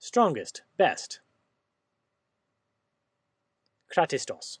strongest, best. Kratistos